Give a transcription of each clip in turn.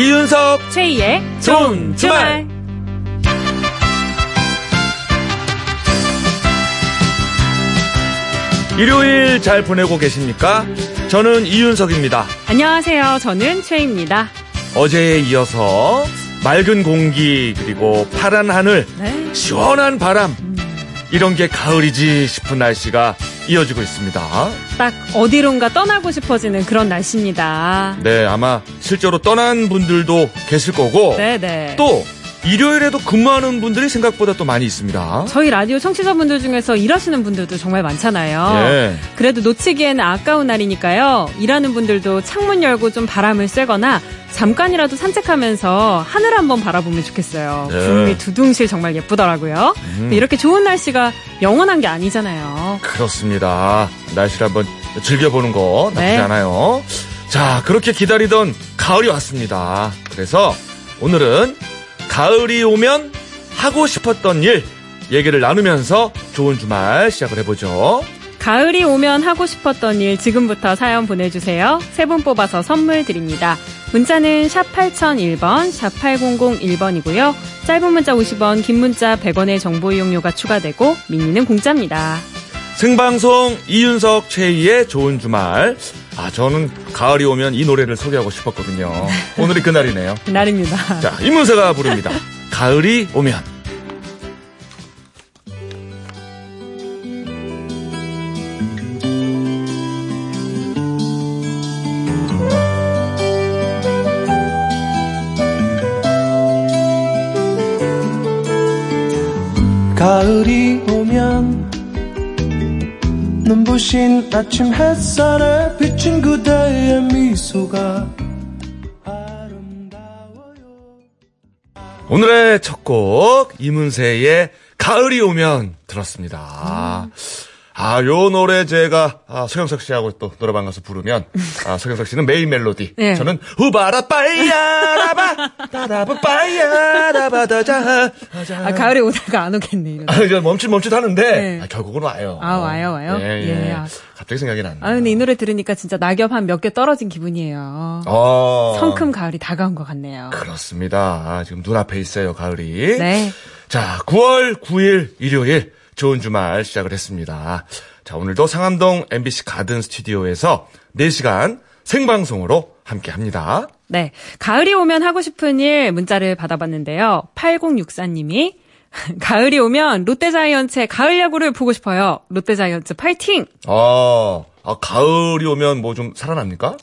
이윤석 최희의 좋은 주말. 일요일 잘 보내고 계십니까? 저는 이윤석입니다. 안녕하세요. 저는 최희입니다. 어제에 이어서 맑은 공기 그리고 파란 하늘 네. 시원한 바람 이런 게 가을이지 싶은 날씨가 이어지고 있습니다. 딱 어디론가 떠나고 싶어지는 그런 날씨입니다. 네, 아마 실제로 떠난 분들도 계실 거고 네네. 또 일요일에도 근무하는 분들이 생각보다 또 많이 있습니다. 저희 라디오 청취자분들 중에서 일하시는 분들도 정말 많잖아요. 예. 그래도 놓치기에는 아까운 날이니까요. 일하는 분들도 창문 열고 좀 바람을 쐬거나 잠깐이라도 산책하면서 하늘 한번 바라보면 좋겠어요. 네. 구름이 두둥실 정말 예쁘더라고요. 음. 이렇게 좋은 날씨가 영원한 게 아니잖아요. 그렇습니다. 날씨를 한번 즐겨보는 거 나쁘지 네. 않아요. 자, 그렇게 기다리던 가을이 왔습니다. 그래서 오늘은 가을이 오면 하고 싶었던 일 얘기를 나누면서 좋은 주말 시작을 해보죠. 가을이 오면 하고 싶었던 일 지금부터 사연 보내주세요. 세 분 뽑아서 선물 드립니다. 문자는 샵 8001번, 샵 8001번이고요. 짧은 문자 50원, 긴 문자 100원의 정보 이용료가 추가되고 미니는 공짜입니다. 생방송 이윤석 최희의 좋은 주말. 아, 저는 가을이 오면 이 노래를 소개하고 싶었거든요. 오늘이 그날이네요. 그날입니다. 자, 이문세가 부릅니다. 가을이 오면. 눈부신 아침 햇살에 비친 그대의 미소가 오늘의 첫 곡, 이문세의 가을이 오면 들었습니다. 아, 요 노래 제가, 아, 서경석 씨하고 또 노래방 가서 부르면, 아, 서경석 씨는 메인 멜로디. 네. 저는 후바라 빠이야라바, 따라바 빠이야라바다자. 아, 가을이 오다가 안 오겠네. 이러다. 아, 이제 멈칫 멈칫 하는데, 네. 아, 결국은 와요. 아, 와요, 와요? 예, 예. 예, 아. 갑자기 생각이 났네. 아, 근데 이 노래 들으니까 진짜 낙엽 한 몇 개 떨어진 기분이에요. 어. 성큼 가을이 다가온 것 같네요. 그렇습니다. 아, 지금 눈앞에 있어요, 가을이. 네. 자, 9월 9일 일요일 좋은 주말 시작을 했습니다. 자, 오늘도 상암동 MBC 가든 스튜디오에서 4시간 생방송으로 함께 합니다. 네. 가을이 오면 하고 싶은 일 문자를 받아봤는데요. 8064님이 가을이 오면 롯데자이언츠의 가을 야구를 보고 싶어요. 롯데자이언츠 파이팅! 아, 아 가을이 오면 뭐 좀 살아납니까?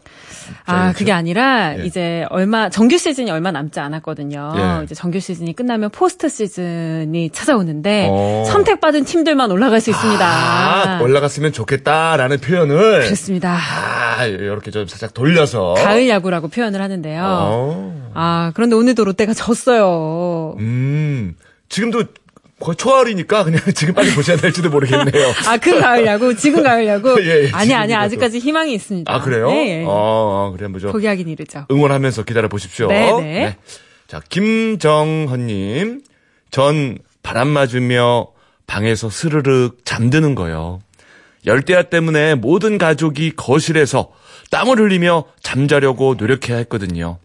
아? 그게 아니라 예. 이제 얼마 정규 시즌이 얼마 남지 않았거든요. 예. 이제 정규 시즌이 끝나면 포스트 시즌이 찾아오는데 어. 선택받은 팀들만 올라갈 수 있습니다. 아, 올라갔으면 좋겠다라는 표현을. 그렇습니다. 아, 이렇게 좀 살짝 돌려서. 가을 야구라고 표현을 하는데요. 어. 아, 그런데 오늘도 롯데가 졌어요. 음, 지금도 거의 초하루니까 그냥 지금 빨리 보셔야 될지도 모르겠네요. 아, 그 가을 야구, 지금 가을 야구? 예, 예, 아니, 아니. 아직까지 희망이 있습니다. 아, 그래요? 네, 예. 어, 어, 그래, 뭐죠. 포기하긴 이르죠. 응원하면서 기다려 보십시오. 네, 네. 자, 김정헌님, 전 바람 맞으며 방에서 스르륵 잠드는 거요. 열대야 때문에 모든 가족이 거실에서 땀을 흘리며 잠자려고 노력해야 했거든요.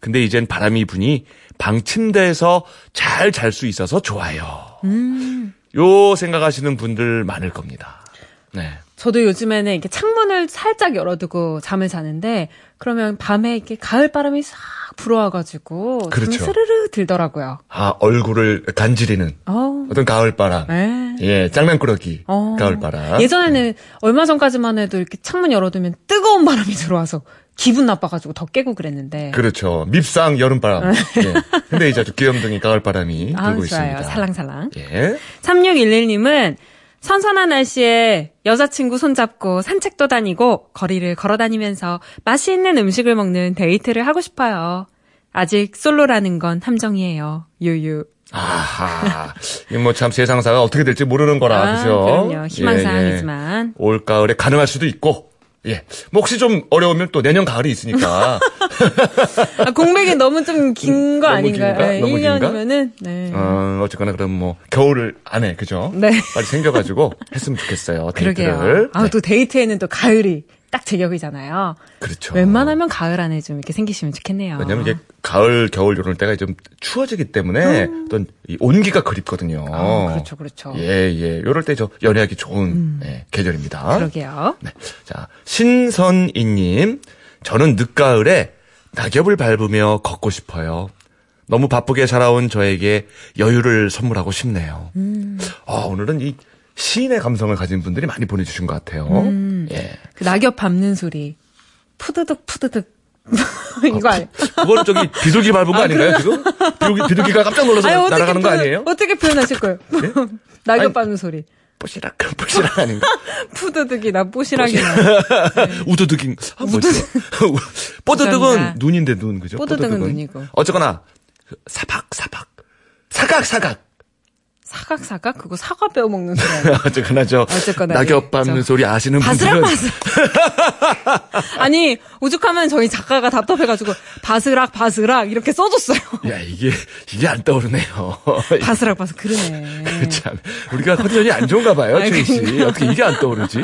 근데 이젠 바람이 부니 방 침대에서 잘 잘 수 있어서 좋아요. 음. 요 생각하시는 분들 많을 겁니다. 네. 저도 요즘에는 이렇게 창문을 살짝 열어두고 잠을 자는데, 그러면 밤에 이렇게 가을 바람이 싹 불어와가지고, 그렇죠. 잠이 스르르 들더라고요. 아, 얼굴을 간지리는 어, 어떤 가을 바람. 네. 예, 장난꾸러기. 어. 가을 바람. 예전에는 얼마 전까지만 해도 이렇게 창문 열어두면 뜨거운 바람이 들어와서 기분 나빠가지고 더 깨고 그랬는데. 그렇죠. 밉상 여름바람. 예. 근데 이제 아주 귀염둥이 가을바람이 아, 불고 좋아요. 있습니다. 살랑살랑. 예. 3611님은 선선한 날씨에 여자친구 손잡고 산책도 다니고 거리를 걸어 다니면서 맛있는 음식을 먹는 데이트를 하고 싶어요. 아직 솔로라는 건 함정이에요. 유유. 아하. 이뭐 참 세상사가 어떻게 될지 모르는 거라, 아, 그죠? 그럼요. 희망사항이지만. 올 가을에 가능할 수도 있고, 예. 뭐 혹시 좀 어려우면 또 내년 가을이 있으니까. 아, 공백이 너무 좀 긴거 너무 아닌가요? 긴가? 네, 너무 긴가? 1년이면은, 네. 어, 어쨌거나 그럼 뭐 겨울을 안에 그죠? 네. 빨리 생겨가지고 했으면 좋겠어요. 데이트를. 그러게요. 아, 네. 또 데이트에는 또 가을이 딱 제격이잖아요. 그렇죠. 웬만하면 가을 안에 좀 이렇게 생기시면 좋겠네요. 왜냐면 이게 가을, 겨울 이럴 때가 좀 추워지기 때문에 어떤 이 온기가 그립거든요. 음. 아, 그렇죠, 그렇죠. 음. 예, 예. 요럴 때 저 연애하기 좋은 예, 계절입니다. 그러게요. 네. 자, 신선이님. 저는 늦가을에 낙엽을 밟으며 걷고 싶어요. 너무 바쁘게 살아온 저에게 여유를 선물하고 싶네요. 음. 아, 오늘은 이 시인의 감성을 가진 분들이 많이 보내주신 것 같아요. 음. 예. 그 낙엽 밟는 소리. 푸드득, 푸드득. 이거 아니에요? 그거는 저기 비둘기 밟은 거 아 닌가요, 지금? 비둘기, 비둘기가 깜짝 놀라서 아니, 날아가는 거 아니에요? 어떻게 표현하실 거예요? 아니, 낙엽 밟는 소리. 뽀시락, 뽀시락 아닌가? 푸드득이나 뽀시락이나. 우드득인, 아, 뭐지? 뽀드득은. 눈인데 눈, 그죠? 뽀드득은 눈이고. 어쨌거나, 그 사박, 사박. 사각, 사각. 사각사각? 그거 사과 빼어 먹는 소리? 어쨌거나 저 어쨌거나, 낙엽 예, 밟는 저 소리 아시는 바스락 분들은 바스락. 아니 오죽하면 저희 작가가 답답해가지고 바스락 바스락 이렇게 써줬어요. 야 이게 이게 안 떠오르네요. 바스락 바스락 그러네. 참 우리가 컨디션이 안 좋은가 봐요, 최희 씨. 어떻게 이게 안 떠오르지?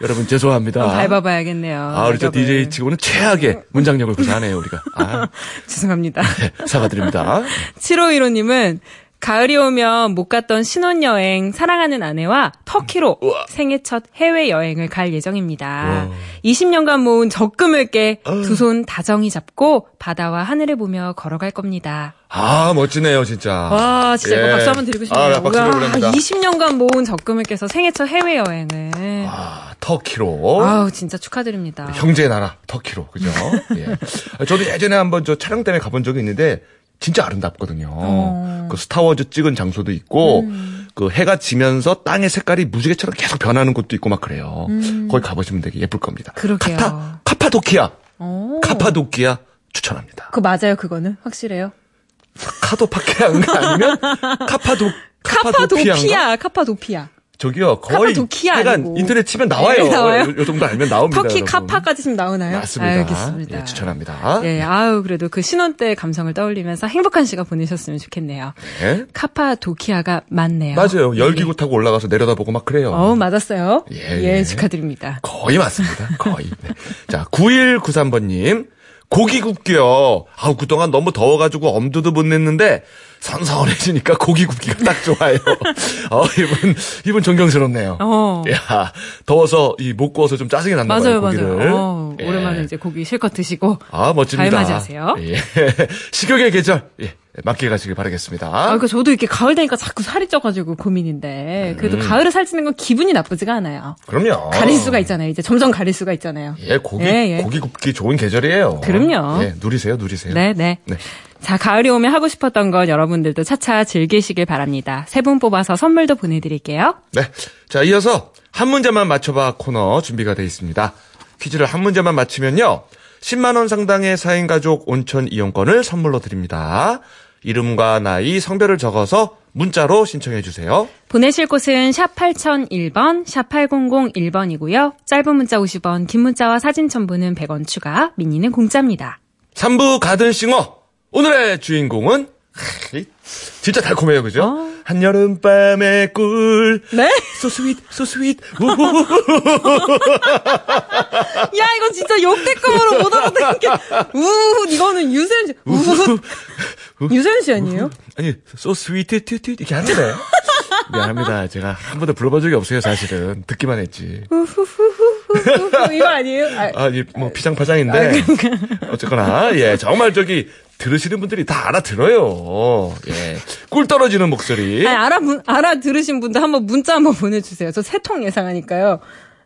여러분 죄송합니다. 밟아봐야겠네요. 아, 우리 저. DJ 치고는 최악의 문장력을 구사하네요, 우리가. 아, 죄송합니다. 네, 사과드립니다. 7515님은 가을이 오면 못 갔던 신혼여행 사랑하는 아내와 터키로 우와. 생애 첫 해외여행을 갈 예정입니다. 우와. 20년간 모은 적금을 깨 어. 두손 다정히 잡고 바다와 하늘을 보며 걸어갈 겁니다. 아, 멋지네요, 진짜. 와, 진짜 이거 예. 박수 한번 드리고 싶네요. 아, 박수 보냅니다. 20년간 모은 적금을 깨서 생애 첫 해외여행을. 아, 터키로. 아우, 진짜 축하드립니다. 형제의 나라, 터키로. 그죠? 예. 저도 예전에 한번 저 촬영 때문에 가본 적이 있는데, 진짜 아름답거든요. 어. 그 스타워즈 찍은 장소도 있고, 음. 그 해가 지면서 땅의 색깔이 무지개처럼 계속 변하는 곳도 있고 막 그래요. 거기 가보시면 되게 예쁠 겁니다. 음. 그러게요. 카타, 카파도키아. 오. 카파도키아 추천합니다. 그거 맞아요, 그거는? 확실해요? 카도파키아인가 아니면 카파도? 카파도피아, 카파도피아. 저기요, 거의 카파도키아 약간. 인터넷 치면 나와요. 네, 나와요? 요, 요 정도 알면 나옵니다. 터키 여러분. 카파까지 지금 나오나요? 맞습니다. 알겠습니다. 예, 추천합니다. 예, 아우, 그래도 그 신혼 때 감성을 떠올리면서 행복한 시간 보내셨으면 좋겠네요. 네. 카파도키아가 맞네요. 맞아요. 예. 열기구 타고 올라가서 내려다보고 막 그래요. 어, 맞았어요. 예, 예, 예. 축하드립니다. 거의 맞습니다. 거의. 네. 자, 9193번님. 고기 굽기요. 아우, 그동안 너무 더워가지고 엄두도 못 냈는데, 선선해지니까 고기 굽기가 딱 좋아요. 어, 이분, 이분 존경스럽네요. 어. 야, 더워서 이 못 구워서 좀 짜증이 났나 맞아요, 봐요, 고기를. 맞아요. 어, 예. 오랜만에 이제 고기 실컷 드시고. 아, 멋집니다. 잘 맞이하세요. 예. 식욕의 계절, 예. 맞게 가시길 바라겠습니다. 아, 그러니까 저도 이렇게 가을 되니까 자꾸 살이 쪄가지고 고민인데. 음. 그래도 가을에 살찌는 건 기분이 나쁘지가 않아요. 그럼요. 가릴 수가 있잖아요. 이제 점점 가릴 수가 있잖아요. 예, 고기, 예, 예. 고기 굽기 좋은 계절이에요. 그럼요. 예, 누리세요, 누리세요. 네, 네. 네. 자, 가을이 오면 하고 싶었던 건 여러분들도 차차 즐기시길 바랍니다. 세 분 뽑아서 선물도 보내드릴게요. 네. 자, 이어서 한 문제만 맞춰봐 코너 준비가 되어 있습니다. 퀴즈를 한 문제만 맞히면요. 10만원 상당의 4인 가족 온천 이용권을 선물로 드립니다. 이름과 나이, 성별을 적어서 문자로 신청해 주세요. 보내실 곳은 샵 8001번, 샵 8001번이고요. 짧은 문자 50원, 긴 문자와 사진 첨부는 100원 추가, 미니는 공짜입니다. 3부 가든싱어. 오늘의 주인공은 진짜 달콤해요, 그죠? 어. 한여름 밤의 꿀. 네? So sweet, so sweet. 야, 이거 진짜 역대급으로 못 알아듣는 게, 우후, 이거는 유세윤 씨, 우후, 유세윤 씨 아니에요? 아니, so sweet, 튜, 튜, 이렇게 하는데. 미안합니다. 제가 한 번도 불러본 적이 없어요, 사실은. 듣기만 했지. 이거 아니에요? 아, 아, 이, 뭐, 피장파장인데. 어쨌거나, 예, 정말 저기, 들으시는 분들이 다 알아들어요. 예. 꿀 떨어지는 목소리. 아니, 알아, 문, 알아 들으신 분들 한번 문자 한번 보내주세요. 저 세 통 예상하니까요.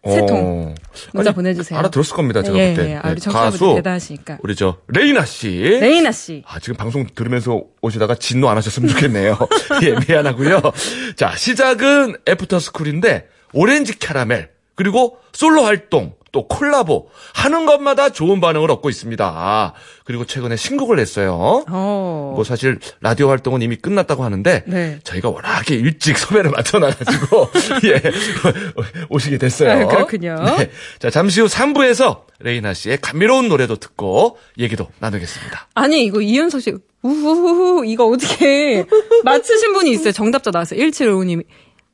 세 통. 어. 문자 보내주세요. 알아들었을 겁니다, 제가 예, 그때. 예. 아, 우리 예, 청취자분들 대단하시니까. 우리 저, 레이나 씨. 레이나 씨. 아, 지금 방송 들으면서 오시다가 진노 안 하셨으면 좋겠네요. 예, 미안하고요. 자, 시작은 애프터 스쿨인데 오렌지 캐러멜 그리고 솔로 활동 또 콜라보 하는 것마다 좋은 반응을 얻고 있습니다. 그리고 최근에 신곡을 냈어요. 어. 뭐 사실 라디오 활동은 이미 끝났다고 하는데 네. 저희가 워낙에 일찍 섭외를 맡아놔가지고 예 오시게 됐어요. 아, 그렇군요. 네. 자 잠시 후 3부에서 레이나 씨의 감미로운 노래도 듣고 얘기도 나누겠습니다. 아니, 이거 이윤석 씨, 우후후후, 이거 어떻게 맞추신 분이 있어요. 정답자 나왔어요. 1755님이.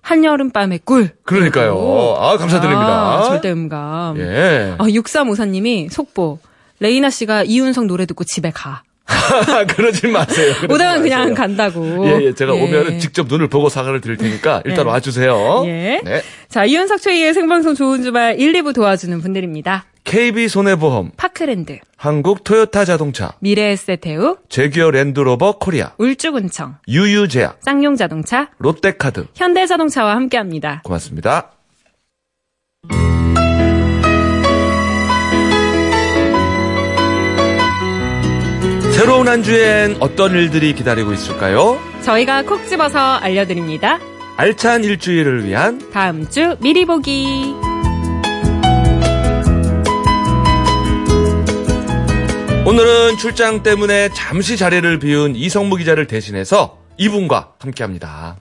한여름밤의 꿀. 그러니까요. 아, 감사드립니다. 아, 절대 음감. 예. 아, 6354님이 속보. 레이나 씨가 이윤석 노래 듣고 집에 가. 그러지 마세요. 그러지 오다가 그냥 마세요. 간다고. 예, 예. 제가 예. 오면은 직접 눈을 보고 사과를 드릴 테니까 일단 예. 와주세요. 예. 네. 자, 이윤석 최희의 생방송 좋은 주말 1, 2부 도와주는 분들입니다. KB 손해보험, 파크랜드, 한국 토요타 자동차, 미래에셋대우, 재규어 랜드로버 코리아, 울주군청, 유유제약, 쌍용자동차, 롯데카드. 현대자동차와 함께합니다. 고맙습니다. 새로운 한 주엔 어떤 일들이 기다리고 있을까요? 저희가 콕 집어서 알려드립니다. 알찬 일주일을 위한 다음 주 미리 보기. 오늘은 출장 때문에 잠시 자리를 비운 이성무 기자를 대신해서 이분과 함께 합니다.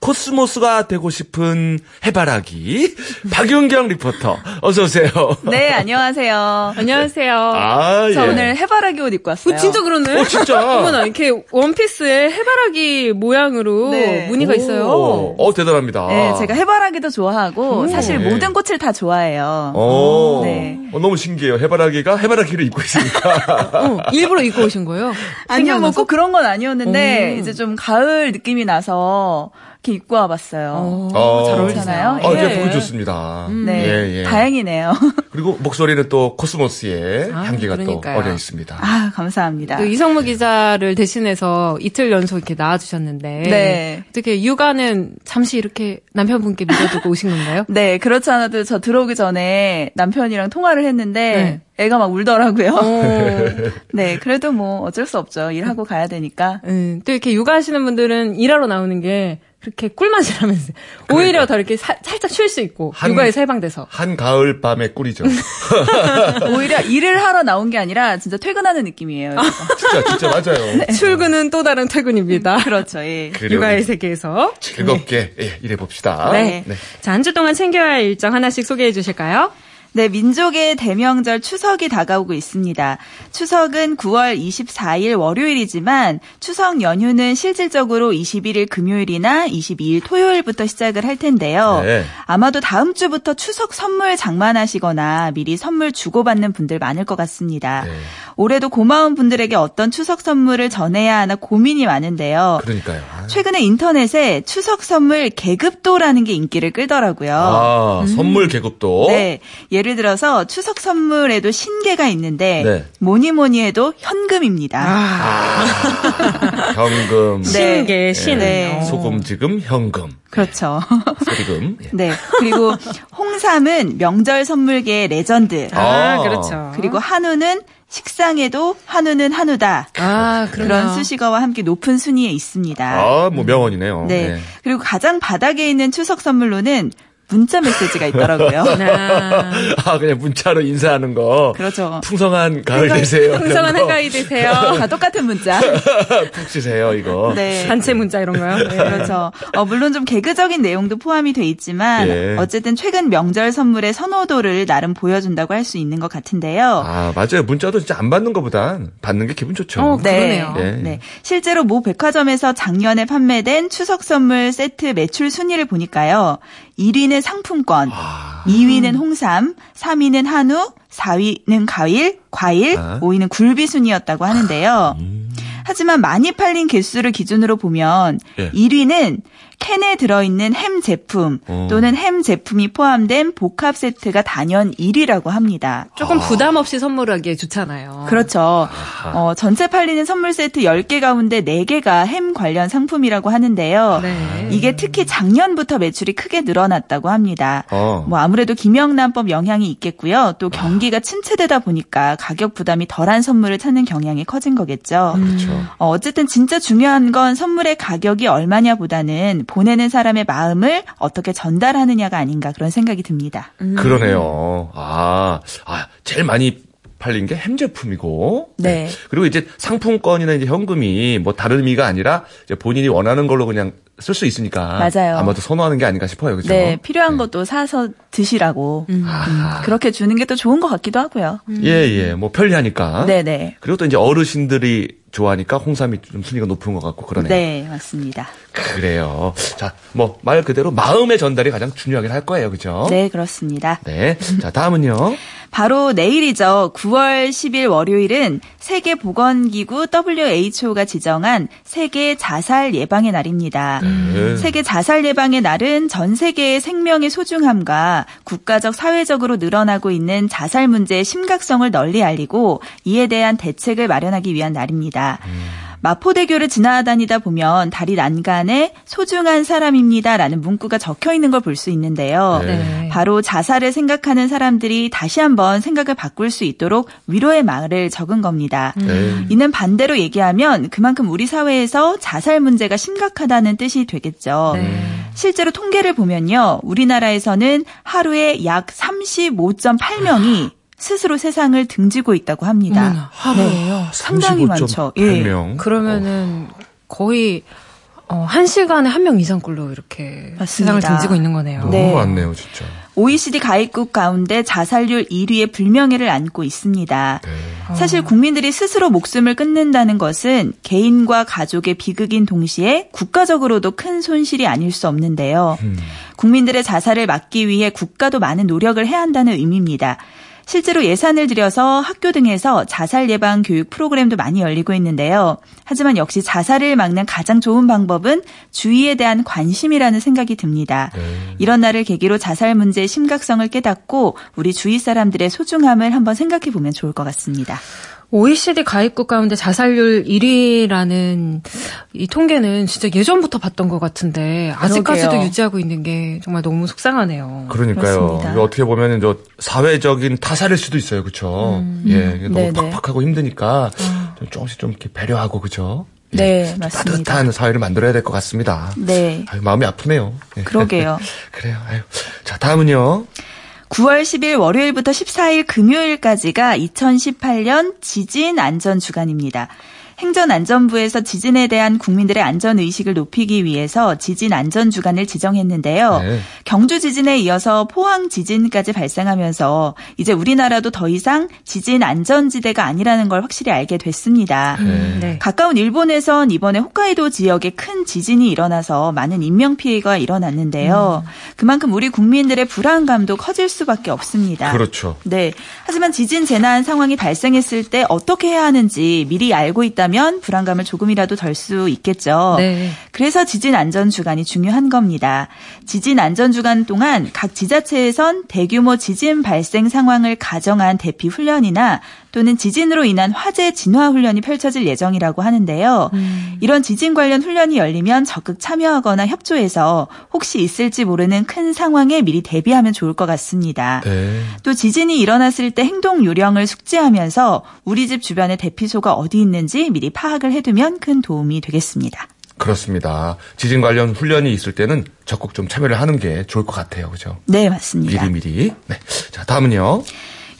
코스모스가 되고 싶은 해바라기 박윤경 리포터 어서 오세요. 네, 안녕하세요. 안녕하세요. 아, 저 예. 오늘 해바라기 옷 입고 왔어요. 어, 진짜 그러네. 어, 진짜. 어머나, 이렇게 원피스에 해바라기 모양으로 네. 무늬가 오, 있어요. 어, 대단합니다. 네, 제가 해바라기도 좋아하고 오. 사실 네. 모든 꽃을 다 좋아해요. 어, 네. 어, 너무 신기해요. 해바라기가 해바라기를 입고 있으니까. 어, 일부러 입고 오신 거예요? 아니요, 뭐? 꼭 그런 건 아니었는데 오. 이제 좀 가을 느낌이 나서 이렇게 입고 와봤어요. 어, 잘 어울리잖아요. 어, 예. 예, 보기 좋습니다. 네, 예, 예. 다행이네요. 그리고 목소리는 또 코스모스의 아, 향기가 그러니까요. 또 어려 있습니다. 아, 감사합니다. 또 이성무 기자를 대신해서 이틀 연속 이렇게 나와주셨는데. 네. 어떻게 육아는 잠시 이렇게 남편분께 믿어두고 오신 건가요? 네, 그렇지 않아도 저 들어오기 전에 남편이랑 통화를 했는데 애가 막 울더라고요. 어, 네, 그래도 뭐 어쩔 수 없죠. 일하고 가야 되니까. 음, 또 이렇게 육아하시는 분들은 일하러 나오는 게 그렇게 꿀맛이라면서 오히려 더 이렇게 사- 살짝 쉴 수 있고 한- 육아에서 해방돼서 한 가을 밤의 꿀이죠. 오히려 일을 하러 나온 게 아니라 진짜 퇴근하는 느낌이에요. 여기가. 진짜, 진짜 맞아요. 출근은 또 다른 퇴근입니다. 그렇죠. 예. 육아의 세계에서 즐겁게 예, 일해 봅시다. 네. 자, 한 주 동안 챙겨야 할 일정 하나씩 소개해 주실까요? 네, 민족의 대명절 추석이 다가오고 있습니다. 추석은 9월 24일 월요일이지만 추석 연휴는 실질적으로 21일 금요일이나 22일 토요일부터 시작을 할 텐데요. 네. 아마도 다음 주부터 추석 선물 장만하시거나 미리 선물 주고받는 분들 많을 것 같습니다. 네. 올해도 고마운 분들에게 어떤 추석 선물을 전해야 하나 고민이 많은데요. 그러니까요. 아, 최근에 인터넷에 추석 선물 계급도라는 게 인기를 끌더라고요. 아, 선물 계급도. 네. 예를 들어서 추석 선물에도 신계가 있는데 네. 뭐니 뭐니 해도 현금입니다. 아, 현금, 네. 신계, 신. 네. 어. 소금 지금, 현금, 그렇죠. 소리금. 예. 네. 그리고 홍삼은 명절 선물계의 레전드. 아, 아. 그렇죠. 그리고 한우는 식상에도 한우는 한우다. 아, 그런. 수식어와 함께 높은 순위에 있습니다. 아, 뭐 명언이네요. 네. 네. 그리고 가장 바닥에 있는 추석 선물로는 문자 메시지가 있더라고요. 아, 아, 그냥 문자로 인사하는 거. 그렇죠. 풍성한 가을 되세요. 풍성한. 한가위 되세요. 다 똑같은 문자. 푹 쉬세요, 이거. 네. 단체 문자 이런 거요? 네. 그렇죠. 어, 물론 좀 개그적인 내용도 포함이 돼 있지만 예. 어쨌든 최근 명절 선물의 선호도를 나름 보여준다고 할 수 있는 것 같은데요. 아, 맞아요. 문자도 진짜 안 받는 것보단 받는 게 기분 좋죠. 어, 네. 그러네요. 예. 네. 실제로 모 백화점에서 작년에 판매된 추석 선물 세트 매출 순위를 보니까요. 1위는 상품권, 아, 2위는 홍삼, 3위는 한우, 4위는 과일, 과일, 아. 5위는 굴비 순이었다고 하는데요. 하지만 많이 팔린 개수를 기준으로 보면 예. 1위는 캔에 들어있는 햄 제품 어. 또는 햄 제품이 포함된 복합 세트가 단연 1위라고 합니다. 조금 부담 없이 선물하기에 좋잖아요. 그렇죠. 어, 전체 팔리는 선물 세트 10개 가운데 4개가 햄 관련 상품이라고 하는데요. 네. 이게 특히 작년부터 매출이 크게 늘어났다고 합니다. 어. 뭐 아무래도 김영란법 영향이 있겠고요. 또 경기가 침체되다 보니까 가격 부담이 덜한 선물을 찾는 경향이 커진 거겠죠. 그렇죠. 어, 어쨌든 진짜 중요한 건 선물의 가격이 얼마냐보다는 보내는 사람의 마음을 어떻게 전달하느냐가 아닌가 그런 생각이 듭니다. 그러네요. 아, 아, 제일 많이 팔린 게 햄 제품이고. 네. 그리고 이제 상품권이나 이제 현금이 뭐 다른 의미가 아니라 이제 본인이 원하는 걸로 그냥 쓸 수 있으니까. 맞아요. 아마도 선호하는 게 아닌가 싶어요. 그죠? 네, 필요한 것도 사서 드시라고 음, 아하. 그렇게 주는 게 또 좋은 것 같기도 하고요. 예, 예. 뭐 편리하니까. 네 네. 그리고 또 이제 어르신들이 좋아하니까 홍삼이 좀 순위가 높은 것 같고 그러네요. 네, 맞습니다. 그래요. 자, 뭐 말 그대로 마음의 전달이 가장 중요하긴 할 거예요, 그죠? 네, 그렇습니다. 네. 자, 다음은요. 바로 내일이죠. 9월 10일 월요일은 세계보건기구 WHO가 지정한 세계 자살 예방의 날입니다. 네. 세계 자살 예방의 날은 전 세계의 생명의 소중함과 국가적 사회적으로 늘어나고 있는 자살 문제의 심각성을 널리 알리고 이에 대한 대책을 마련하기 위한 날입니다. 마포대교를 지나다니다 보면 다리 난간에 소중한 사람입니다라는 문구가 적혀 있는 걸 볼 수 있는데요. 네. 바로 자살을 생각하는 사람들이 다시 한번 생각을 바꿀 수 있도록 위로의 말을 적은 겁니다. 네. 이는 반대로 얘기하면 그만큼 우리 사회에서 자살 문제가 심각하다는 뜻이 되겠죠. 네. 실제로 통계를 보면요. 우리나라에서는 하루에 약 35.8명이 스스로 세상을 등지고 있다고 합니다. 하루에요. 상당히 많죠. 예. 8명. 그러면은 거의 어, 한 시간에 한 명 이상꼴로 이렇게 맞습니다. 세상을 등지고 있는 거네요. 너무 네. 많네요, 진짜. OECD 가입국 가운데 자살률 1위의 불명예를 안고 있습니다. 네. 사실 국민들이 스스로 목숨을 끊는다는 것은 개인과 가족의 비극인 동시에 국가적으로도 큰 손실이 아닐 수 없는데요. 음. 국민들의 자살을 막기 위해 국가도 많은 노력을 해야 한다는 의미입니다. 실제로 예산을 들여서 학교 등에서 자살 예방 교육 프로그램도 많이 열리고 있는데요. 하지만 역시 자살을 막는 가장 좋은 방법은 주의에 대한 관심이라는 생각이 듭니다. 네. 이런 날을 계기로 자살 문제의 심각성을 깨닫고 우리 주위 사람들의 소중함을 한번 생각해 보면 좋을 것 같습니다. OECD 가입국 가운데 자살률 1위라는 이 통계는 진짜 예전부터 봤던 것 같은데 아직까지도 그러게요. 유지하고 있는 게 정말 너무 속상하네요. 그러니까요. 어떻게 보면 저 사회적인 타살일 수도 있어요, 그렇죠? 예, 이게 너무 네네. 팍팍하고 힘드니까 좀 조금씩 좀 이렇게 배려하고 그죠? 예, 네, 좀 맞습니다. 따뜻한 사회를 만들어야 될 것 같습니다. 네. 아유, 마음이 아프네요. 예. 그러게요. 그래요. 아유. 자, 다음은요. 9월 10일 월요일부터 14일 금요일까지가 2018년 지진 안전 주간입니다. 행전안전부에서 지진에 대한 국민들의 안전 의식을 높이기 위해서 지진 안전 주간을 지정했는데요. 네. 경주 지진에 이어서 포항 지진까지 발생하면서 이제 우리나라도 더 이상 지진 안전지대가 아니라는 걸 확실히 알게 됐습니다. 음, 네. 가까운 일본에선 이번에 홋카이도 지역에 큰 지진이 일어나서 많은 인명 피해가 일어났는데요. 그만큼 우리 국민들의 불안감도 커질 수밖에 없습니다. 그렇죠. 네. 하지만 지진 재난 상황이 발생했을 때 어떻게 해야 하는지 미리 알고 있다 면 불안감을 조금이라도 덜 수 있겠죠. 네. 그래서 지진 안전 주간이 중요한 겁니다. 지진 안전 주간 동안 각 지자체에선 대규모 지진 발생 상황을 가정한 대피 훈련이나 또는 지진으로 인한 화재 진화 훈련이 펼쳐질 예정이라고 하는데요. 이런 지진 관련 훈련이 열리면 적극 참여하거나 협조해서 혹시 있을지 모르는 큰 상황에 미리 대비하면 좋을 것 같습니다. 네. 또 지진이 일어났을 때 행동 요령을 숙지하면서 우리 집 주변에 대피소가 어디 있는지 미리 파악을 해두면 큰 도움이 되겠습니다. 그렇습니다. 지진 관련 훈련이 있을 때는 적극 좀 참여를 하는 게 좋을 것 같아요. 그죠? 네, 맞습니다. 미리미리. 네. 자, 다음은요.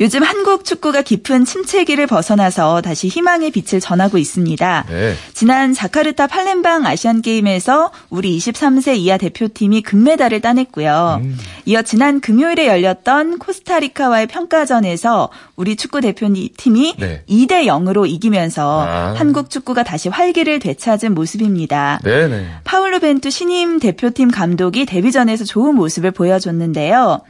요즘 한국 축구가 깊은 침체기를 벗어나서 다시 희망의 빛을 전하고 있습니다. 네. 지난 자카르타 팔렘방 아시안 게임에서 우리 23세 이하 대표팀이 금메달을 따냈고요. 음. 이어 지난 금요일에 열렸던 코스타리카와의 평가전에서 우리 축구 대표팀이 네. 2대 0으로 이기면서 아. 한국 축구가 다시 활기를 되찾은 모습입니다. 네네. 파울루 벤투 신임 대표팀 감독이 데뷔전에서 좋은 모습을 보여줬는데요.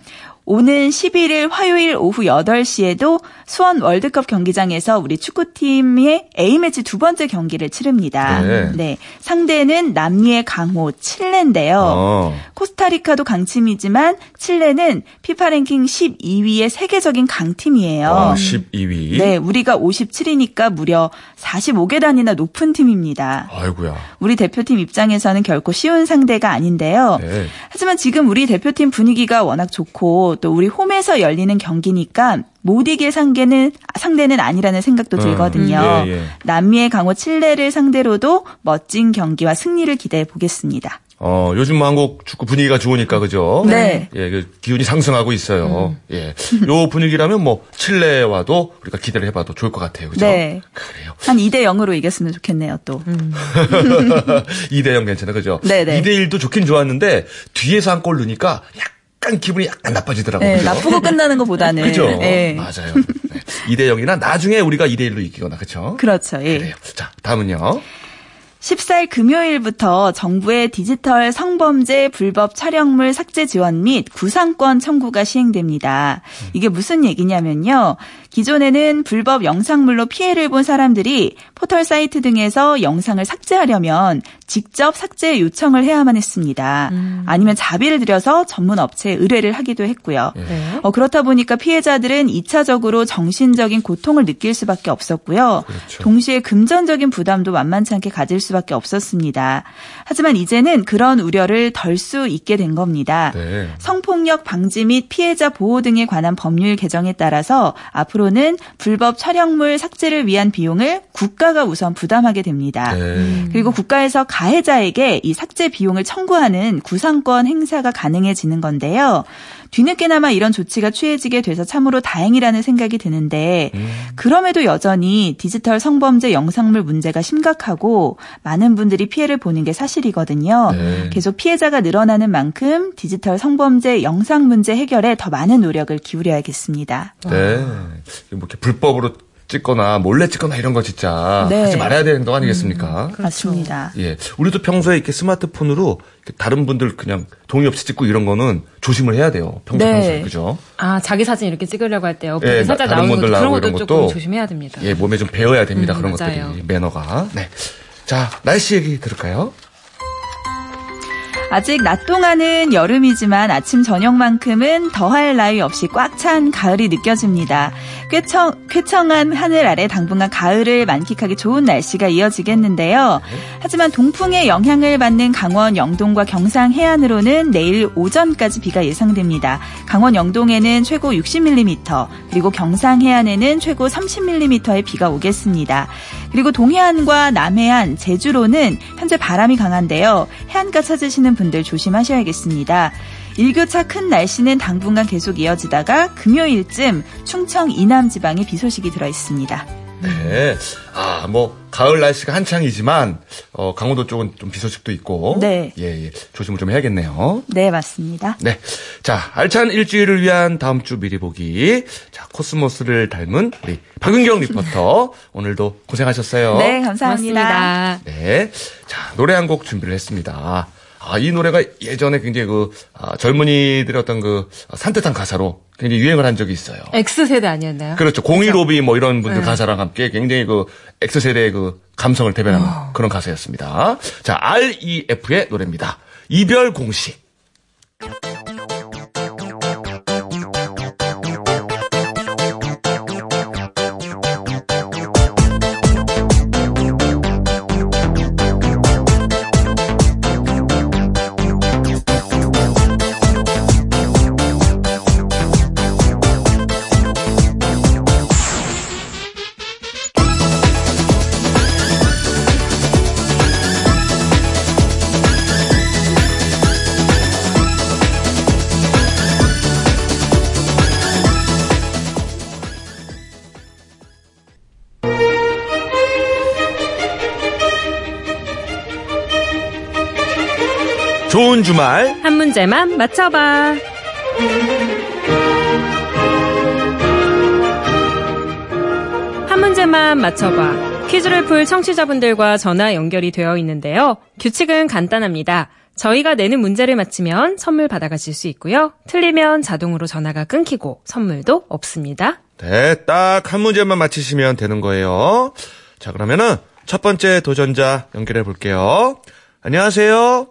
오는 11일 화요일 오후 8시에도 수원 월드컵 경기장에서 우리 축구팀의 A매치 두 번째 경기를 치릅니다. 네. 상대는 남미의 강호 칠레인데요. 어. 코스타리카도 강팀이지만 칠레는 피파 랭킹 12위의 세계적인 강팀이에요. 아, 12위. 네, 우리가 57위니까 무려 45계단이나 높은 팀입니다. 아이고야. 우리 대표팀 입장에서는 결코 쉬운 상대가 아닌데요. 네. 하지만 지금 우리 대표팀 분위기가 워낙 좋고 또 우리 홈에서 열리는 경기니까 못 이길 상대는 상대는 아니라는 생각도 음, 들거든요. 예, 예. 남미의 강호 칠레를 상대로도 멋진 경기와 승리를 기대해 보겠습니다. 어, 요즘 뭐 한국 축구 분위기가 좋으니까 그죠? 네. 예, 그 기운이 상승하고 있어요. 예. 요 분위기라면 뭐 칠레와도 우리가 기대를 해 봐도 좋을 것 같아요. 그죠? 네. 그래요. 한 2대 0으로 이겼으면 좋겠네요, 또. 2대 0 괜찮아. 그죠? 네 네. 2대 1도 좋긴 좋았는데 뒤에서 한 골 넣으니까 약간 기분이 약간 나빠지더라고요. 네? 나쁘고 끝나는 것보다는. 그죠? 네. 맞아요. 네. 2대 0이나 나중에 우리가 2대 1로 이기거나 그렇죠? 그렇죠. 예. 그래요. 자, 다음은요. 14일 금요일부터 정부의 디지털 성범죄 불법 촬영물 삭제 지원 및 구상권 청구가 시행됩니다. 이게 무슨 얘기냐면요. 기존에는 불법 영상물로 피해를 본 사람들이 포털 사이트 등에서 영상을 삭제하려면 직접 삭제 요청을 해야만 했습니다. 아니면 자비를 들여서 전문 업체에 의뢰를 하기도 했고요. 네. 어, 그렇다 보니까 피해자들은 2차적으로 정신적인 고통을 느낄 수밖에 없었고요. 그렇죠. 동시에 금전적인 부담도 만만치 않게 가질 수밖에 없었습니다. 하지만 이제는 그런 우려를 덜 수 있게 된 겁니다. 네. 성폭력 방지 및 피해자 보호 등에 관한 법률 개정에 따라서 앞으로는 불법 촬영물 삭제를 위한 비용을 국가가 우선 부담하게 됩니다. 네. 그리고 국가에서 가해자에게 이 삭제 비용을 청구하는 구상권 행사가 가능해지는 건데요. 뒤늦게나마 이런 조치가 취해지게 돼서 참으로 다행이라는 생각이 드는데 그럼에도 여전히 디지털 성범죄 영상물 문제가 심각하고 많은 분들이 피해를 보는 게 사실이거든요. 네. 계속 피해자가 늘어나는 만큼 디지털 성범죄 영상 문제 해결에 더 많은 노력을 기울여야겠습니다. 네. 뭐 이렇게 불법으로 찍거나 몰래 찍거나 이런 거 진짜 네. 하지 말아야 되는 거 아니겠습니까? 맞습니다. 예. 우리도 평소에 이렇게 스마트폰으로 이렇게 다른 분들 그냥 동의 없이 찍고 이런 거는 조심을 해야 돼요. 평소 네. 평소에. 그죠? 아, 자기 사진 이렇게 찍으려고 할 때 옆에 예, 살짝 나오는 분들 것도 그런 것도 조금 것도 조심해야 됩니다. 예, 몸에 좀 배워야 됩니다. 음, 그런 맞아요. 것들이 매너가. 네. 자, 날씨 얘기 들을까요? 아직 낮 동안은 여름이지만 아침 저녁만큼은 더할 나위 없이 꽉 찬 가을이 느껴집니다. 쾌청, 쾌청한 하늘 아래 당분간 가을을 만끽하기 좋은 날씨가 이어지겠는데요. 하지만 동풍의 영향을 받는 강원 영동과 경상 해안으로는 내일 오전까지 비가 예상됩니다. 강원 영동에는 최고 60mm, 그리고 경상 해안에는 최고 30mm의 비가 오겠습니다. 그리고 동해안과 남해안, 제주로는 현재 바람이 강한데요. 해안가 찾으시는 분들 조심하셔야겠습니다. 일교차 큰 날씨는 당분간 계속 이어지다가 금요일쯤 충청 이남 지방에 비 소식이 들어 있습니다. 네. 아, 뭐, 가을 날씨가 한창이지만, 어, 강원도 쪽은 좀 비 소식도 있고. 네. 예, 예. 조심을 좀 해야겠네요. 네, 맞습니다. 네. 자, 알찬 일주일을 위한 다음 주 미리 보기. 자, 코스모스를 닮은 우리 박윤경 리포터. 오늘도 고생하셨어요. 네, 감사합니다. 고맙습니다. 네. 자, 노래 한 곡 준비를 했습니다. 아, 이 노래가 예전에 굉장히 그, 아, 젊은이들의 어떤 그, 산뜻한 가사로 굉장히 유행을 한 적이 있어요. X세대 아니었나요? 그렇죠. 공일오비 뭐 이런 분들 네. 가사랑 함께 굉장히 그 X세대의 그 감성을 대변하는 어. 그런 가사였습니다. 자, REF의 노래입니다. 이별 공식. 주말. 한 문제만 맞춰봐. 한 문제만 맞춰봐. 퀴즈를 풀 청취자분들과 전화 연결이 되어 있는데요. 규칙은 간단합니다. 저희가 내는 문제를 맞히면 선물 받아가실 수 있고요. 틀리면 자동으로 전화가 끊기고 선물도 없습니다. 네, 딱 한 문제만 맞히시면 되는 거예요. 자, 그러면은 첫 번째 도전자 연결해 볼게요. 안녕하세요.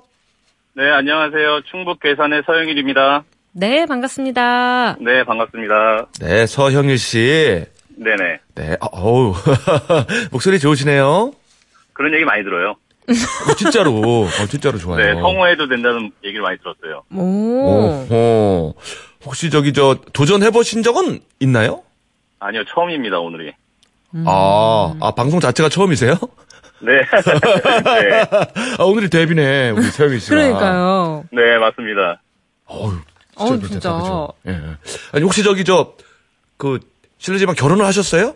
네, 안녕하세요. 충북 괴산의 서영일입니다. 네, 반갑습니다. 네, 반갑습니다. 네, 서형일 씨. 네네. 네, 어, 어우, 목소리 좋으시네요. 그런 얘기 많이 들어요. 어, 진짜로, 어, 진짜로 좋아요. 네, 성우해도 된다는 얘기를 많이 들었어요. 오. 오, 혹시 저기 저 도전해 보신 적은 있나요? 아니요, 처음입니다, 오늘이. 아, 아 방송 자체가 처음이세요? 네. 네. 아, 오늘이 데뷔네 우리 서영일 씨가. 그러니까요. 네, 맞습니다. 어우, 어우, 진짜, 진짜. 그죠? 예. 예. 아니 혹시 저기 저 그 실례지만 결혼을 하셨어요?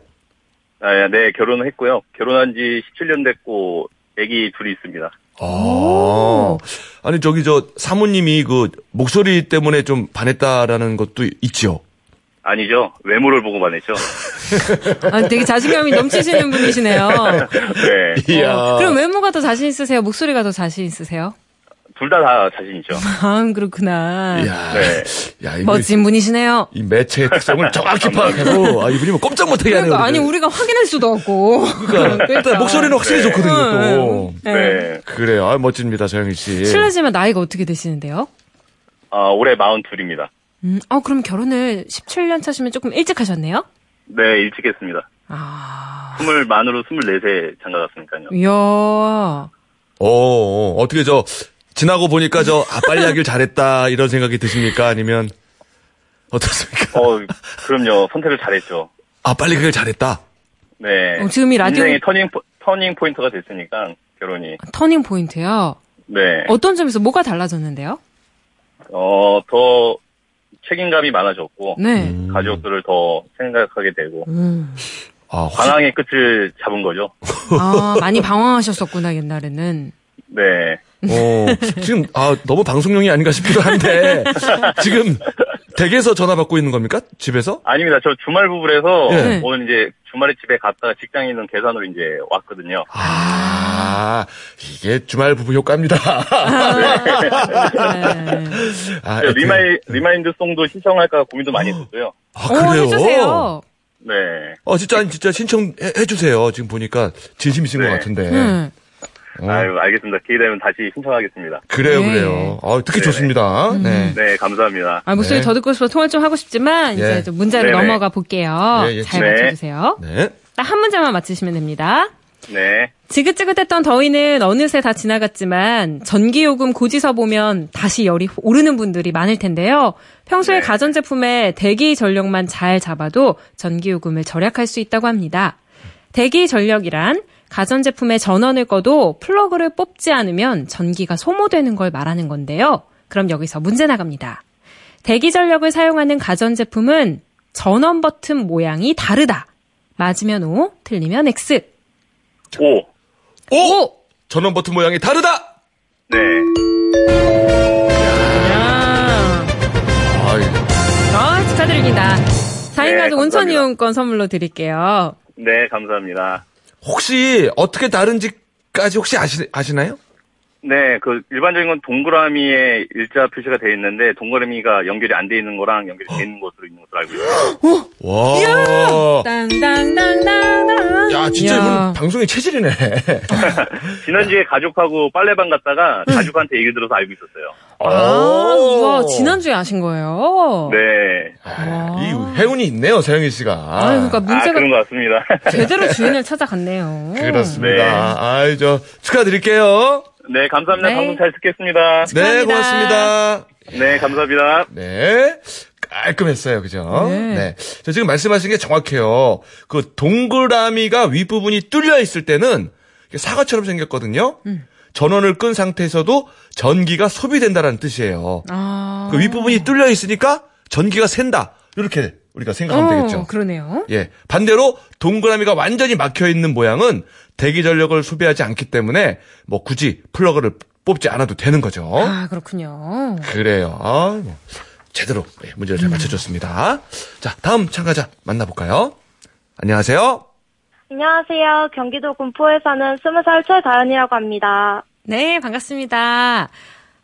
아, 네, 결혼을 했고요. 결혼한 지 17년 됐고, 아기 둘이 있습니다. 아. 아니 저기 저 사모님이 그 목소리 때문에 좀 반했다라는 것도 있지요. 아니죠. 외모를 보고만 했죠. 아, 되게 자신감이 넘치시는 분이시네요. 네. 이야. 어, 그럼 외모가 더 자신 있으세요? 목소리가 더 자신 있으세요? 둘 다 다 자신 있죠. 아, 그렇구나. 이야. 네. 야, 이거 멋진 분이시네요. 이 매체의 특성을 정확히 파악하고 아, 이분이 뭐 꼼짝 못하게 하네요. 그러니까, 아니, 우리를. 우리가 확인할 수도 없고. 그러니까, 일단 목소리는 확실히 네. 좋거든요. 또. 네. 네. 그래요. 아, 멋집니다, 서영희 씨. 실례지만 나이가 어떻게 되시는데요? 아, 올해 42입니다. 음, 어, 그럼 결혼을 17년 차시면 조금 일찍 하셨네요? 네, 일찍 했습니다. 아, 스물 만으로 24세 장가 갔으니까요. 이야. 어, 어, 어떻게 저, 지나고 보니까 저, 아, 빨리 하길 잘했다, 이런 생각이 드십니까? 아니면, 어떻습니까? 어, 그럼요. 선택을 잘했죠. 아, 빨리 하길 잘했다. 네. 어, 지금 이 라디오- 인생의 터닝, 포- 터닝 포인트가 됐으니까, 결혼이. 터닝 포인트요. 네. 어떤 점에서 뭐가 달라졌는데요? 어, 더 책임감이 많아졌고, 네. 가족들을 더 생각하게 되고, 음. 아, 혹시, 방황의 끝을 잡은 거죠. 아, 많이 방황하셨었구나, 옛날에는. 네. 어, 지금, 아, 너무 방송용이 아닌가 싶기도 한데, 지금, 댁에서 전화 받고 있는 겁니까? 집에서? 아닙니다. 저 주말 부부라서 네. 오늘 이제 주말에 집에 갔다가 직장에 있는 계산으로 이제 왔거든요. 아, 이게 주말 부부 효과입니다. 네. 아, 저 remi, remind song도 신청할까 고민도 많이 했었어요. 아, 어, 그래요? 해주세요. 네. 어, 진짜, 아니, 진짜 신청해 주세요. 지금 보니까 진심이신 네. 것 같은데. 음. 어, 아유, 알겠습니다. 기회 되면 다시 신청하겠습니다. 그래요, 네. 그래요. 어, 듣기 네네. 좋습니다. 네. 네, 감사합니다. 아, 목소리 네. 더 듣고 싶어 통화 좀 하고 싶지만, 예. 이제 좀 문자로 네네. 넘어가 볼게요. 예, 예. 잘 네. 맞춰주세요. 네. 딱 한 문제만 맞히시면 됩니다. 네. 지긋지긋했던 더위는 어느새 다 지나갔지만 전기요금 고지서 보면 다시 열이 오르는 분들이 많을 텐데요. 평소에 네. 가전제품에 대기 전력만 잘 잡아도 전기요금을 절약할 수 있다고 합니다. 대기 전력이란 가전제품의 전원을 꺼도 플러그를 뽑지 않으면 전기가 소모되는 걸 말하는 건데요. 그럼 여기서 문제 나갑니다. 대기 전력을 사용하는 가전제품은 전원 버튼 모양이 다르다. 맞으면 O, 틀리면 X. 오. 오! 전원 버튼 모양이 다르다! 네. 야. 아이, 아, 축하드립니다. 4인 네, 가족 온천. 이용권 선물로 드릴게요. 네, 감사합니다. 혹시 어떻게 다른지까지 혹시 아시, 아시나요? 네, 그 일반적인 건 동그라미에 일자 표시가 되어 있는데 동그라미가 연결이 안 돼 있는 거랑 연결이 돼 있는 것으로 있는 것으로 알고 있어요. 와. 땅땅땅땅땅. 야, 진짜. 이분 방송의 체질이네. 지난주에 가족하고 빨래방 갔다가 음. 가족한테 얘기 들어서 알고 있었어요. 아, 오. 우와, 지난주에 아신 거예요? 네. 아, 이 해운이 있네요, 서영희 씨가. 아, 그러니까 아, 문제가 그런 것 같습니다. 제대로 주인을 찾아갔네요. 그렇습니다. 네. 아이, 저, 축하드릴게요. 네, 감사합니다. 네. 방송 잘 듣겠습니다. 네. 고맙습니다. 네, 감사합니다. 네. 깔끔했어요. 그죠? 네. 자, 지금 말씀하신 게 정확해요. 그 동그라미가 윗부분이 뚫려 있을 때는 사과처럼 생겼거든요. 음. 전원을 끈 상태에서도 전기가 소비된다라는 뜻이에요. 아. 그 윗부분이 뚫려 있으니까 전기가 샌다. 이렇게 우리가 생각하면 어, 되겠죠. 그러네요. 예. 반대로 동그라미가 완전히 막혀 있는 모양은 대기 전력을 소비하지 않기 때문에 뭐 굳이 플러그를 뽑지 않아도 되는 거죠. 아, 그렇군요. 그래요. 아, 뭐 제대로 예, 문제를 잘 맞춰줬습니다. 자, 다음 참가자 만나볼까요? 안녕하세요. 안녕하세요. 경기도 군포에 사는 20살 최다연이라고 합니다. 네, 반갑습니다.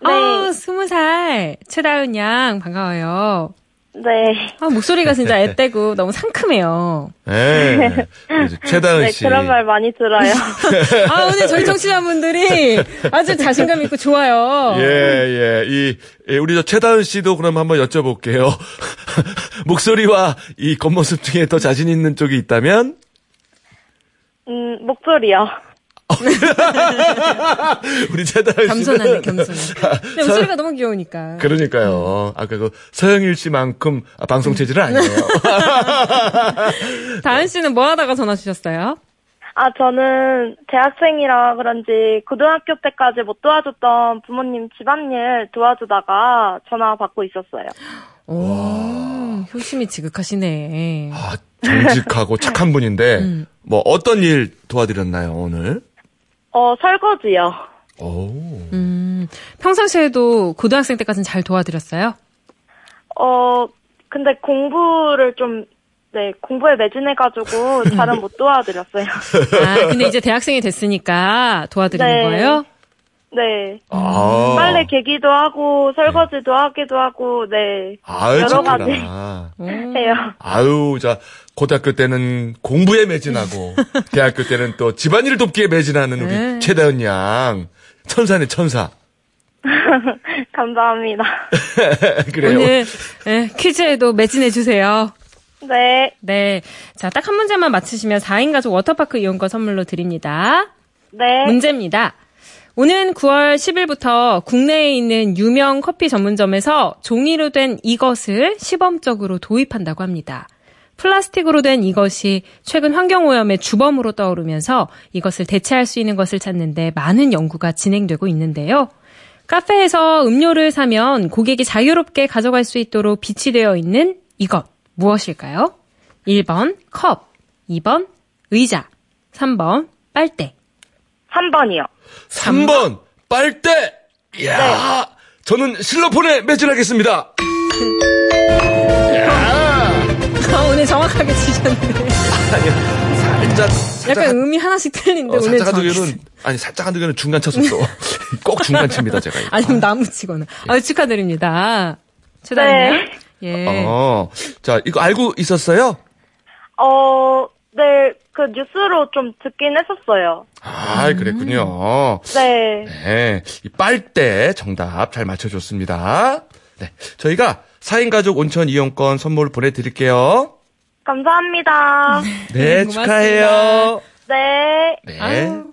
네. 어, 스무 살 최다은 양 반가워요. 네. 아, 목소리가 진짜 앳되고 너무 상큼해요. 예. 이제 최다은 네, 씨. 그런 말 많이 들어요. 아, 오늘 저희 청취자분들이 아주 자신감 있고 좋아요. 예, 예. 이, 예, 우리 저 최다은 씨도 그럼 한번 여쭤볼게요. 목소리와 이 겉모습 중에 더 자신 있는 쪽이 있다면? 음, 목소리요. 우리 최다은 씨는. 겸손하네, 겸손해. 근데 목소리가 너무 귀여우니까. 그러니까요. 아까 그 서영일 씨만큼 아, 방송 체질은 아니에요. 다은 씨는 뭐 하다가 전화 주셨어요? 아, 저는 대학생이라 그런지 고등학교 때까지 못 도와줬던 부모님 집안일 도와주다가 전화 받고 있었어요. 오, 효심이 지극하시네. 아, 정직하고 착한 분인데, 음. 뭐 어떤 일 도와드렸나요, 오늘? 어, 설거지요. 오. 음, 평상시에도 고등학생 때까지는 잘 도와드렸어요? 어, 근데 공부를 좀, 네, 공부에 매진해가지고 잘은 못 도와드렸어요. 아, 근데 이제 대학생이 됐으니까 도와드리는 네. 거예요? 네. 아. 빨래 개기도 하고, 설거지도 하기도 하고, 네. 아유, 여러. 가지. 음. 해요. 아유, 자, 고등학교 때는 공부에 매진하고, 대학교 때는 또 집안일 돕기에 매진하는 우리 네. 최다은 양. 천사네, 천사. 감사합니다. 그래요. 오늘 네, 퀴즈에도 매진해 주세요. 네. 네. 자, 딱 한 문제만 맞히시면 4인 가족 워터파크 이용권 선물로 드립니다. 네. 문제입니다. 오는 9월 10일부터 국내에 있는 유명 커피 전문점에서 종이로 된 이것을 시범적으로 도입한다고 합니다. 플라스틱으로 된 이것이 최근 환경오염의 주범으로 떠오르면서 이것을 대체할 수 있는 것을 찾는데 많은 연구가 진행되고 있는데요. 카페에서 음료를 사면 고객이 자유롭게 가져갈 수 있도록 비치되어 있는 이것 무엇일까요? 1번 컵, 2번 의자, 3번 빨대. 3번이요. 3번, 빨대! 이야, 네. 저는 실로폰에 매진하겠습니다. 아, 오늘 정확하게 치셨는데. 살짝, 살짝. 약간 음이 하나씩 틀린데 어, 오늘 살짝 한두 정확히. 개는, 아니, 살짝 한두 개는 중간 쳤었어. 꼭 중간 칩니다, 제가. 아니면 나무 치거나. 아, 축하드립니다. 최다님. 네. 예. 어, 자, 이거 알고 있었어요? 어, 네, 그 뉴스로 좀 듣긴 했었어요. 아, 그랬군요. 네. 네. 이 빨대 정답 잘 맞춰줬습니다. 네. 저희가 4인 가족 온천 이용권 선물 보내드릴게요. 감사합니다. 네, 고맙습니다. 축하해요. 네. 네. 아유,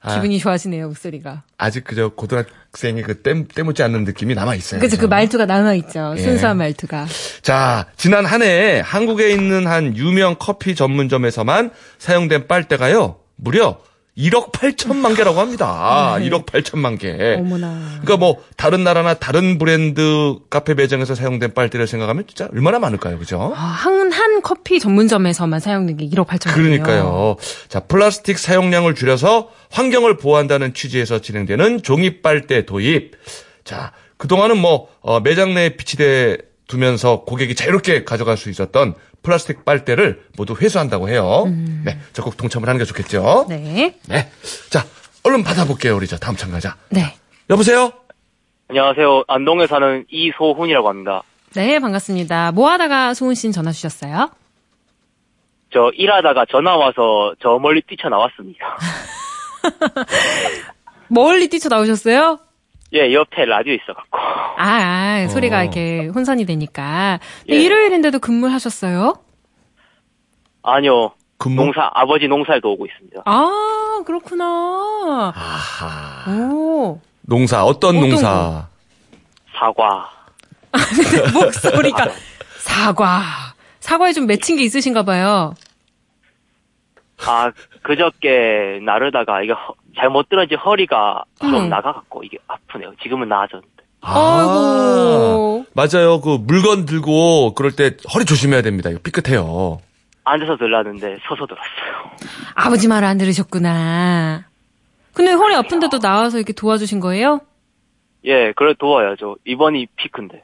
아, 기분이 좋아지네요, 목소리가. 아직 그저 고등학생이 그 땜, 때묻지 않는 느낌이 남아있어요. 그죠, 그 말투가 남아있죠. 예. 순수한 말투가. 자, 지난 한 해 한국에 있는 한 유명 커피 전문점에서만 사용된 빨대가요, 무려 1억 8천만 개라고 합니다. 1억 8천만 개. 네. 어머나. 그러니까 뭐 다른 나라나 다른 브랜드 카페 매장에서 사용된 빨대를 생각하면 진짜 얼마나 많을까요, 그죠? 아, 한, 한 커피 전문점에서만 사용된 게 1억 8천 그러니까요. 자, 플라스틱 사용량을 줄여서 환경을 보호한다는 취지에서 진행되는 종이 빨대 도입. 자, 그동안은 뭐 어, 매장 내에 비치돼 두면서 고객이 자유롭게 가져갈 수 있었던 플라스틱 빨대를 모두 회수한다고 해요. 네, 적극 동참을 하는 게 좋겠죠. 네. 네. 자, 얼른 받아볼게요, 우리 저 다음 참가자. 네. 여보세요? 안녕하세요. 안동에 사는 이소훈이라고 합니다. 네, 반갑습니다. 뭐 하다가 소은 씨는 전화 주셨어요? 저 일하다가 전화 와서 저 멀리 뛰쳐나왔습니다. 멀리 뛰쳐나오셨어요? 예, 옆에 라디오 있어갖고. 아, 아, 소리가 어. 이렇게 혼선이 되니까. 근데 예. 일요일인데도 근무하셨어요? 아니요. 근무? 농사, 아버지 농사를 도우고 있습니다. 아, 그렇구나. 아하. 오. 농사, 어떤 어떤 농사? 사과. 목소리가 사과. 사과에 좀 맺힌 게 있으신가 봐요. 아, 그저께 나르다가 이게 허- 잘못 들어지 허리가 좀 음. 나가갖고 이게 아프네요. 지금은 나아졌는데. 아이고. 맞아요. 그 물건 들고 그럴 때 허리 조심해야 됩니다. 이거 삐끗해요. 앉아서 들랐는데 서서 들었어요. 아버지 말 안 들으셨구나. 근데 허리 아픈데도 나와서 이렇게 도와주신 거예요? 예, 그래 도와야죠. 이번이 피크인데.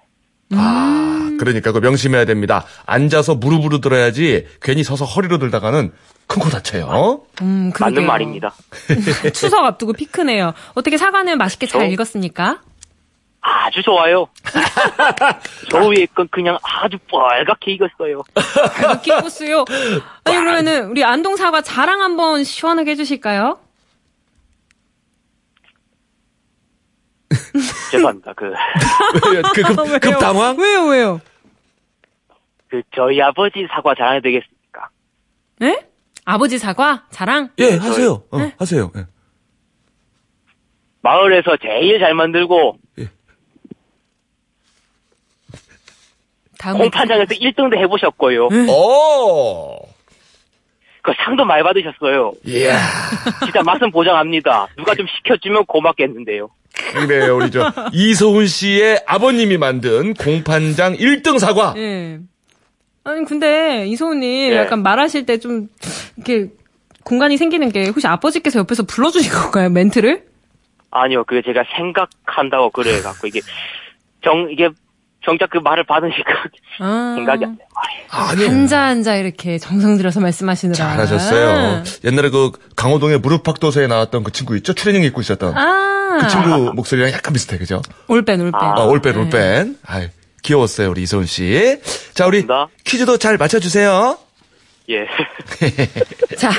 아, 그러니까 그 명심해야 됩니다. 앉아서 무릎으로 들어야지 괜히 서서 허리로 들다가는 큰 코 다쳐요. 음, 그러게요. 맞는 말입니다. 추석 앞두고 피크네요. 어떻게 사과는 맛있게 잘 저- 익었습니까? 아주 좋아요. 저 위에 건 그냥 아주 빨갛게 익었어요. 이렇게 입었어요. 아니, 그러면은, 우리 안동 사과 자랑 한번 시원하게 해주실까요? 죄송합니다. 그, 왜요? 그 급, 급 당황? 왜요, 왜요? 그 저희 아버지 사과 자랑이 되겠습니까? 네? 아버지 사과? 자랑? 예, 하세요. 어, 하세요. 예. 마을에서 제일 잘 만들고 다음에. 공판장에서 1등도 해보셨고요. 오! 그 상도 많이 받으셨어요. 이야. 진짜 맛은 보장합니다. 누가 좀 시켜주면 고맙겠는데요. 그래요, 우리 저, 이소훈 씨의 아버님이 만든 공판장 1등 사과. 예. 아니, 근데, 이소은님, 예. 약간 말하실 때 좀, 이렇게, 공간이 생기는 게, 혹시 아버지께서 옆에서 불러주신 건가요, 멘트를? 아니요, 그게 제가 생각한다고 그래 갖고 이게 정 이게 정작 그 말을 받으니까 아. 생각이 안 나요. 아니 한자 한자 이렇게 정성 들여서 말씀하시느라. 잘하셨어요. 옛날에 그 강호동의 무릎팍도서에 나왔던 그 친구 있죠? 트레이닝 입고 있었던 아. 그 친구 목소리랑 약간 비슷해, 그죠? 올뺀 올뺀. 아, 올뺀 네. 올뺀. 아이, 귀여웠어요, 우리 이소은 씨. 자, 우리 감사합니다. 퀴즈도 잘 맞춰주세요. 예. 자,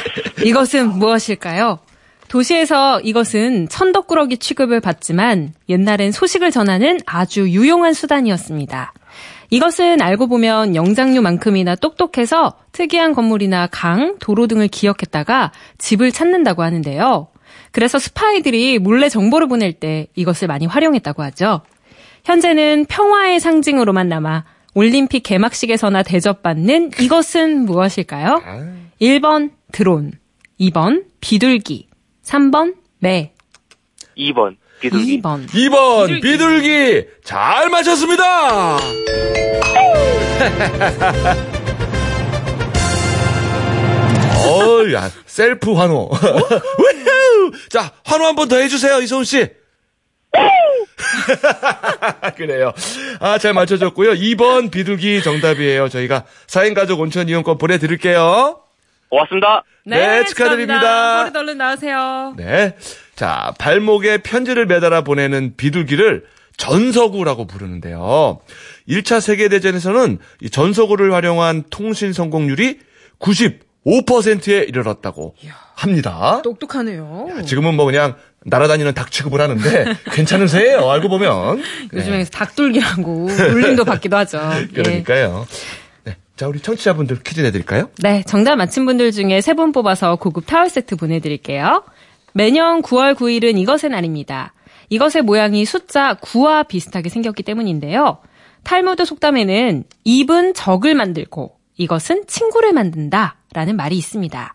이것은 무엇일까요? 도시에서 이것은 천덕꾸러기 취급을 받지만 옛날엔 소식을 전하는 아주 유용한 수단이었습니다. 이것은 알고 보면 영장류만큼이나 똑똑해서 특이한 건물이나 강, 도로 등을 기억했다가 집을 찾는다고 하는데요. 그래서 스파이들이 몰래 정보를 보낼 때 이것을 많이 활용했다고 하죠. 현재는 평화의 상징으로만 남아 올림픽 개막식에서나 대접받는 이것은 무엇일까요? 1번 드론, 2번 비둘기, 3번 매, 2번 비둘기. 2번 2번 비둘기 잘 맞췄습니다. 어우, 야, 셀프 환호. 자, 환호 한 번 더 해주세요, 이소은 씨. 그래요. 아, 잘 맞춰줬고요. 2번 비둘기 정답이에요. 저희가 사행가족 온천 이용권 보내드릴게요. 고맙습니다. 네, 축하드립니다. 머리 얼른 나오세요. 네. 자, 발목에 편지를 매달아 보내는 비둘기를 전서구라고 부르는데요. 1차 세계대전에서는 이 전서구를 활용한 통신 성공률이 95%에 이르렀다고 합니다. 똑똑하네요. 지금은 뭐 그냥 날아다니는 닭 취급을 하는데 괜찮으세요. 알고 보면. 요즘에 닭돌기라고 울림도 받기도 하죠. 예. 그러니까요. 네. 자, 우리 청취자분들 퀴즈 내드릴까요? 네, 정답 맞힌 분들 중에 세 분 뽑아서 고급 타월 세트 보내드릴게요. 매년 9월 9일은 이것의 날입니다. 이것의 모양이 숫자 9와 비슷하게 생겼기 때문인데요. 탈무드 속담에는 입은 적을 만들고 이것은 친구를 만든다 라는 말이 있습니다.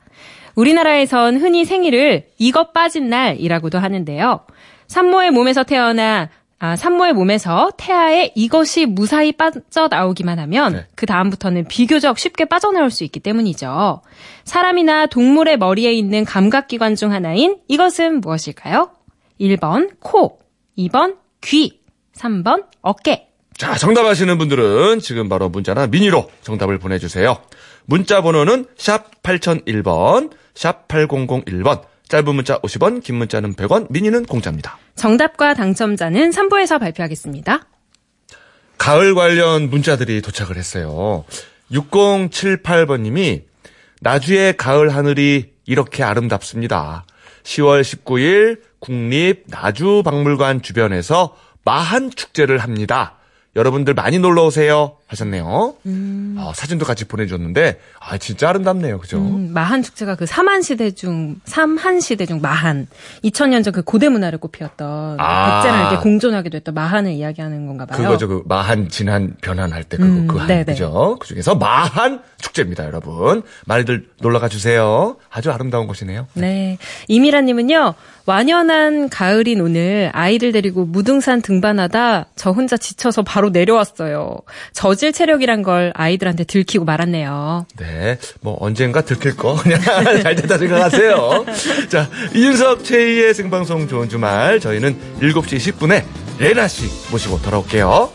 우리나라에선 흔히 생일을 이것 빠진 날이라고도 하는데요. 산모의 몸에서 태어나 아, 산모의 몸에서 태아에 이것이 무사히 빠져나오기만 하면 네. 그 다음부터는 비교적 쉽게 빠져나올 수 있기 때문이죠. 사람이나 동물의 머리에 있는 감각기관 중 하나인 이것은 무엇일까요? 1번 코, 2번 귀, 3번 어깨. 자, 정답 아시는 분들은 지금 바로 문자나 미니로 정답을 보내주세요. 문자 번호는 샵 8001번, 샵 8001번, 짧은 문자 50원, 긴 문자는 100원, 미니는 공짜입니다. 정답과 당첨자는 3부에서 발표하겠습니다. 가을 관련 문자들이 도착을 했어요. 6078번님이 나주의 가을 하늘이 이렇게 아름답습니다. 10월 19일 국립 나주 박물관 주변에서 마한 축제를 합니다. 여러분들 많이 놀러 오세요 하셨네요. 어, 사진도 같이 보내줬는데 아 진짜 아름답네요, 그죠? 음, 마한 축제가 그 삼한 시대 중 삼한 시대 중 마한 2000년 전 그 고대 문화를 꽃피웠던 아. 백제랑 이렇게 공존하게 됐던 마한을 이야기하는 건가 봐요. 그거죠, 그 마한 진한 변한 할 때 그거 음, 그 한, 네네. 그죠? 그 중에서 마한 축제입니다, 여러분. 많이들 놀러 가 주세요. 아주 아름다운 곳이네요. 네. 이미라님은요, 완연한 가을인 오늘 아이를 데리고 무등산 등반하다 저 혼자 지쳐서 바로 내려왔어요. 저질 체력이란 걸 아이들한테 들키고 말았네요. 네, 뭐 언젠가 들킬 거 그냥 잘 됐다 생각하세요. 자, 이윤석 최희의 생방송 좋은 주말 저희는 7시 10분에 레나 씨 모시고 돌아올게요.